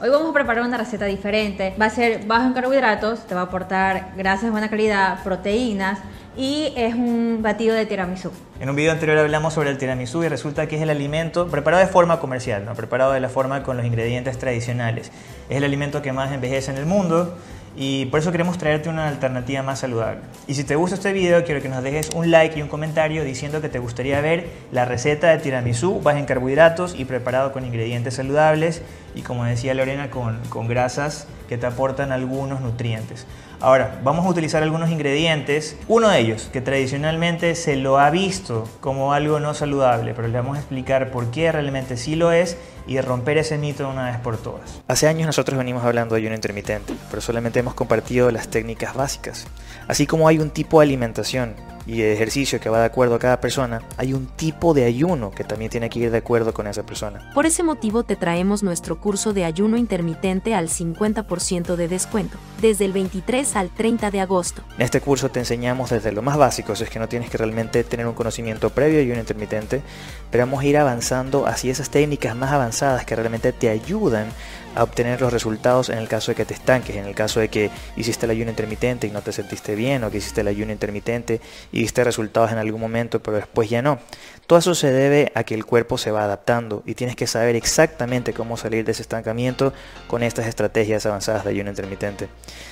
Hoy vamos a preparar una receta diferente. Va a ser bajo en carbohidratos, te va a aportar grasas de buena calidad, proteínas y es un batido de tiramisú. En un video anterior hablamos sobre el tiramisú y resulta que es el alimento preparado de forma comercial, no preparado de la forma con los ingredientes tradicionales. Es el alimento que más envejece en el mundo y por eso queremos traerte una alternativa más saludable. Y si te gusta este video, quiero que nos dejes un like y un comentario diciendo que te gustaría ver la receta de tiramisú baja en carbohidratos y preparado con ingredientes saludables y como decía Lorena, con, con grasas que te aportan algunos nutrientes. Ahora, vamos a utilizar algunos ingredientes. Uno de ellos, que tradicionalmente se lo ha visto como algo no saludable, pero le vamos a explicar por qué realmente sí lo es y romper ese mito de una vez por todas. Hace años nosotros venimos hablando de ayuno intermitente, pero solamente hemos compartido las técnicas básicas. Así como hay un tipo de alimentación y de ejercicio que va de acuerdo a cada persona, hay un tipo de ayuno que también tiene que ir de acuerdo con esa persona. Por ese motivo te traemos nuestro curso de ayuno intermitente al 50% de descuento, desde el 23 al 30 de agosto. En este curso te enseñamos desde lo más básico, es que no tienes que realmente tener un conocimiento previo de ayuno intermitente, pero vamos a ir avanzando hacia esas técnicas más avanzadas que realmente te ayudan a obtener los resultados en el caso de que te estanques, en el caso de que hiciste el ayuno intermitente y no te sentiste bien, o que hiciste el ayuno intermitente y viste resultados en algún momento, pero después ya no. Todo eso se debe a que el cuerpo se va adaptando y tienes que saber exactamente cómo salir de ese estancamiento con estas estrategias avanzadas de ayuno intermitente.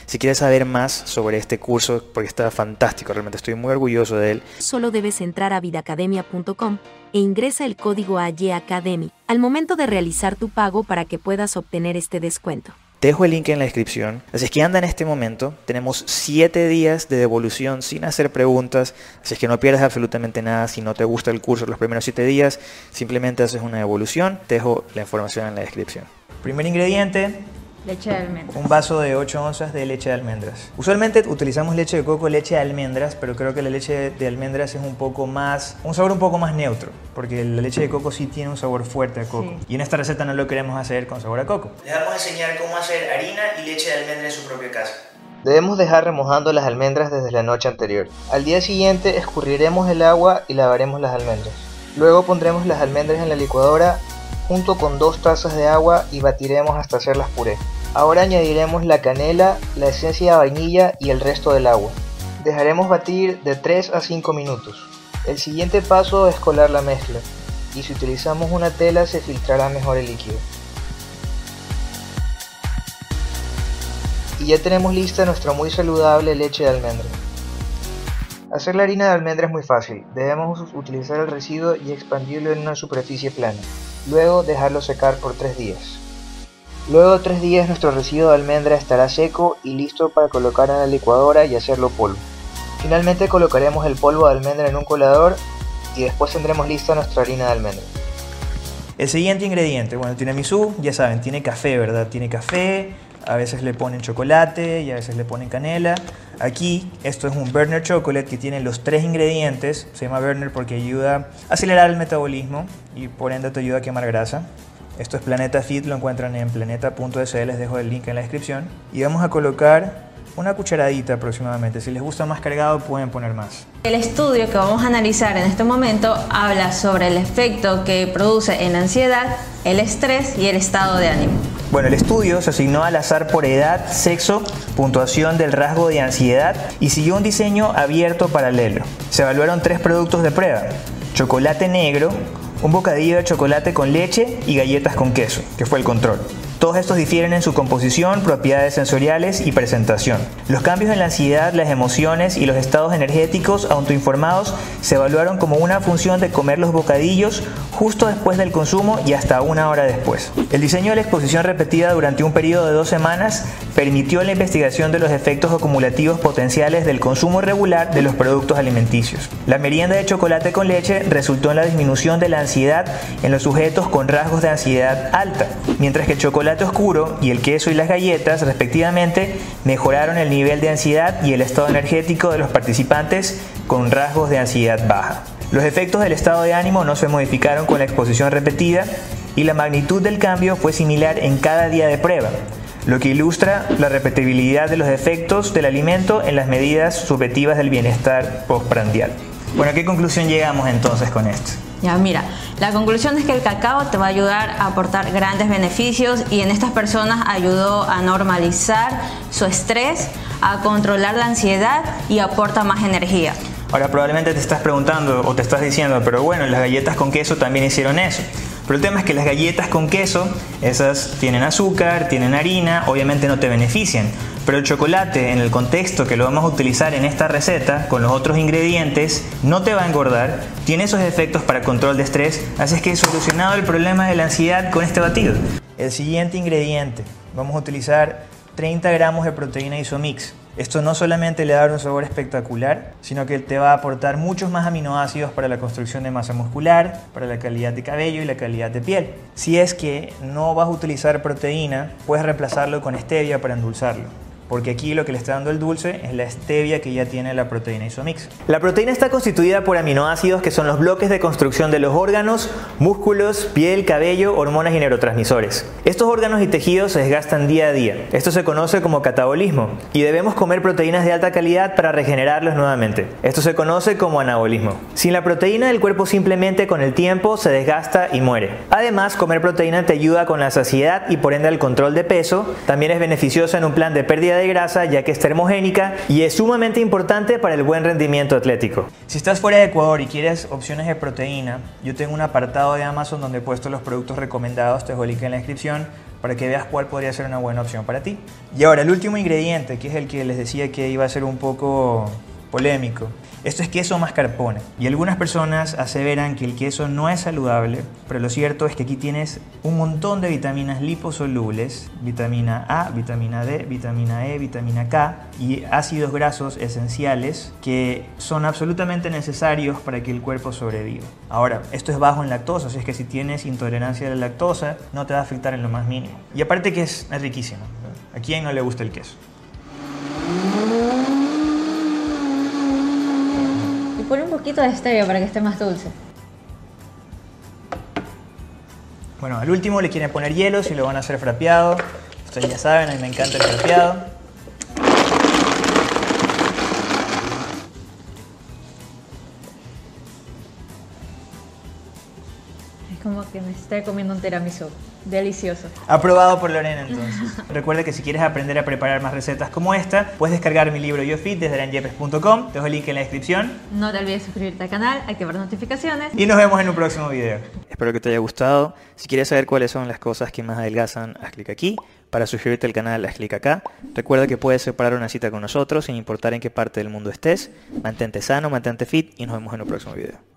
Si quieres saber más sobre este curso, porque está fantástico, realmente estoy muy orgulloso de él, solo debes entrar a vidacademia.com e ingresa el código AYACADEMY al momento de realizar tu pago para que puedas obtener este descuento. Te dejo el link en la descripción. Así es que anda en este momento. Tenemos 7 días de devolución sin hacer preguntas. Así es que no pierdas absolutamente nada. Si no te gusta el curso los primeros 7 días, simplemente haces una devolución. Te dejo la información en la descripción. Primer ingrediente, Leche de almendras. un vaso de 8 onzas de leche de almendras. Usualmente utilizamos leche de coco, leche de almendras, pero creo que la leche de almendras es un poco más, un sabor un poco más neutro, porque la leche de coco sí tiene un sabor fuerte a coco. Sí. Y en esta receta no lo queremos hacer con sabor a coco. Les vamos a enseñar cómo hacer harina y leche de almendra en su propia casa. Debemos dejar remojando las almendras desde la noche anterior. Al día siguiente escurriremos el agua y lavaremos las almendras. Luego pondremos las almendras en la licuadora junto con dos tazas de agua y batiremos hasta hacerlas puré. Ahora añadiremos la canela, la esencia de vainilla y el resto del agua. Dejaremos batir de 3 a 5 minutos. El siguiente paso es colar la mezcla y si utilizamos una tela se filtrará mejor el líquido. Y ya tenemos lista nuestra muy saludable leche de almendra. Hacer la harina de almendra es muy fácil. Debemos utilizar el residuo y expandirlo en una superficie plana. Luego dejarlo secar por 3 días. Luego de 3 días nuestro residuo de almendra estará seco y listo para colocar en la licuadora y hacerlo polvo. Finalmente colocaremos el polvo de almendra en un colador y después tendremos lista nuestra harina de almendra. El siguiente ingrediente, bueno, el tiramisú, ya saben, tiene café, ¿verdad? Tiene café, a veces le ponen chocolate y a veces le ponen canela. Aquí, esto es un Burner Chocolate que tiene los tres ingredientes. Se llama Burner porque ayuda a acelerar el metabolismo y por ende te ayuda a quemar grasa. Esto es Planeta Fit, lo encuentran en planeta.es, les dejo el link en la descripción. Y vamos a colocar una cucharadita aproximadamente. Si les gusta más cargado, pueden poner más. El estudio que vamos a analizar en este momento habla sobre el efecto que produce en la ansiedad, el estrés y el estado de ánimo. Bueno, el estudio se asignó al azar por edad, sexo, puntuación del rasgo de ansiedad y siguió un diseño abierto paralelo. Se evaluaron tres productos de prueba. Chocolate negro, un bocadillo de chocolate con leche y galletas con queso, que fue el control. Todos estos difieren en su composición, propiedades sensoriales y presentación. Los cambios en la ansiedad, las emociones y los estados energéticos autoinformados se evaluaron como una función de comer los bocadillos justo después del consumo y hasta una hora después. El diseño de la exposición repetida durante un periodo de dos semanas permitió la investigación de los efectos acumulativos potenciales del consumo regular de los productos alimenticios. La merienda de chocolate con leche resultó en la disminución de la ansiedad en los sujetos con rasgos de ansiedad alta, mientras que el chocolate oscuro y el queso y las galletas, respectivamente, mejoraron el nivel de ansiedad y el estado energético de los participantes con rasgos de ansiedad baja. Los efectos del estado de ánimo no se modificaron con la exposición repetida y la magnitud del cambio fue similar en cada día de prueba, lo que ilustra la repetibilidad de los efectos del alimento en las medidas subjetivas del bienestar postprandial. Bueno, ¿a qué conclusión llegamos entonces con esto? Ya, mira, la conclusión es que el cacao te va a ayudar a aportar grandes beneficios y en estas personas ayudó a normalizar su estrés, a controlar la ansiedad y aporta más energía. Ahora probablemente te estás preguntando o te estás diciendo, pero bueno, las galletas con queso también hicieron eso. Pero el tema es que las galletas con queso, esas tienen azúcar, tienen harina, obviamente no te benefician. Pero el chocolate, en el contexto que lo vamos a utilizar en esta receta, con los otros ingredientes, no te va a engordar, tiene esos efectos para control de estrés, así es que he solucionado el problema de la ansiedad con este batido. El siguiente ingrediente, vamos a utilizar 30 gramos de proteína isomix. Esto no solamente le da un sabor espectacular, sino que te va a aportar muchos más aminoácidos para la construcción de masa muscular, para la calidad de cabello y la calidad de piel. Si es que no vas a utilizar proteína, puedes reemplazarlo con stevia para endulzarlo porque aquí lo que le está dando el dulce es la stevia que ya tiene la proteína isomix. La proteína está constituida por aminoácidos que son los bloques de construcción de los órganos, músculos, piel, cabello, hormonas y neurotransmisores. Estos órganos y tejidos se desgastan día a día. Esto se conoce como catabolismo y debemos comer proteínas de alta calidad para regenerarlos nuevamente. Esto se conoce como anabolismo. Sin la proteína el cuerpo simplemente con el tiempo se desgasta y muere. Además, comer proteína te ayuda con la saciedad y por ende el control de peso. También es beneficiosa en un plan de pérdida de grasa ya que es termogénica y es sumamente importante para el buen rendimiento atlético. Si estás fuera de Ecuador y quieres opciones de proteína, yo tengo un apartado de Amazon donde he puesto los productos recomendados, te dejo el link en la descripción para que veas cuál podría ser una buena opción para ti. Y ahora el último ingrediente, que es el que les decía que iba a ser un poco polémico. Esto es queso mascarpone. Y algunas personas aseveran que el queso no es saludable, pero lo cierto es que aquí tienes un montón de vitaminas liposolubles, vitamina A, vitamina D, vitamina E, vitamina K y ácidos grasos esenciales que son absolutamente necesarios para que el cuerpo sobreviva. Ahora, esto es bajo en lactosa, así es que si tienes intolerancia a la lactosa no te va a afectar en lo más mínimo. Y aparte que es, riquísimo. ¿A quién no le gusta el queso? Pone un poquito de stevia para que esté más dulce. Bueno, al último le quieren poner hielo si lo van a hacer frapeado. Ustedes ya saben, a mí me encanta el frapeado. Como que me esté comiendo un tiramisú. Delicioso. Aprobado por Lorena entonces. Recuerda que si quieres aprender a preparar más recetas como esta, puedes descargar mi libro YoFit desde aranjepes.com. Te dejo el link en la descripción. No te olvides suscribirte al canal, activar notificaciones. Y nos vemos en un próximo video. Espero que te haya gustado. Si quieres saber cuáles son las cosas que más adelgazan, haz clic aquí. Para suscribirte al canal, haz clic acá. Recuerda que puedes separar una cita con nosotros sin importar en qué parte del mundo estés. Mantente sano, mantente fit y nos vemos en un próximo video.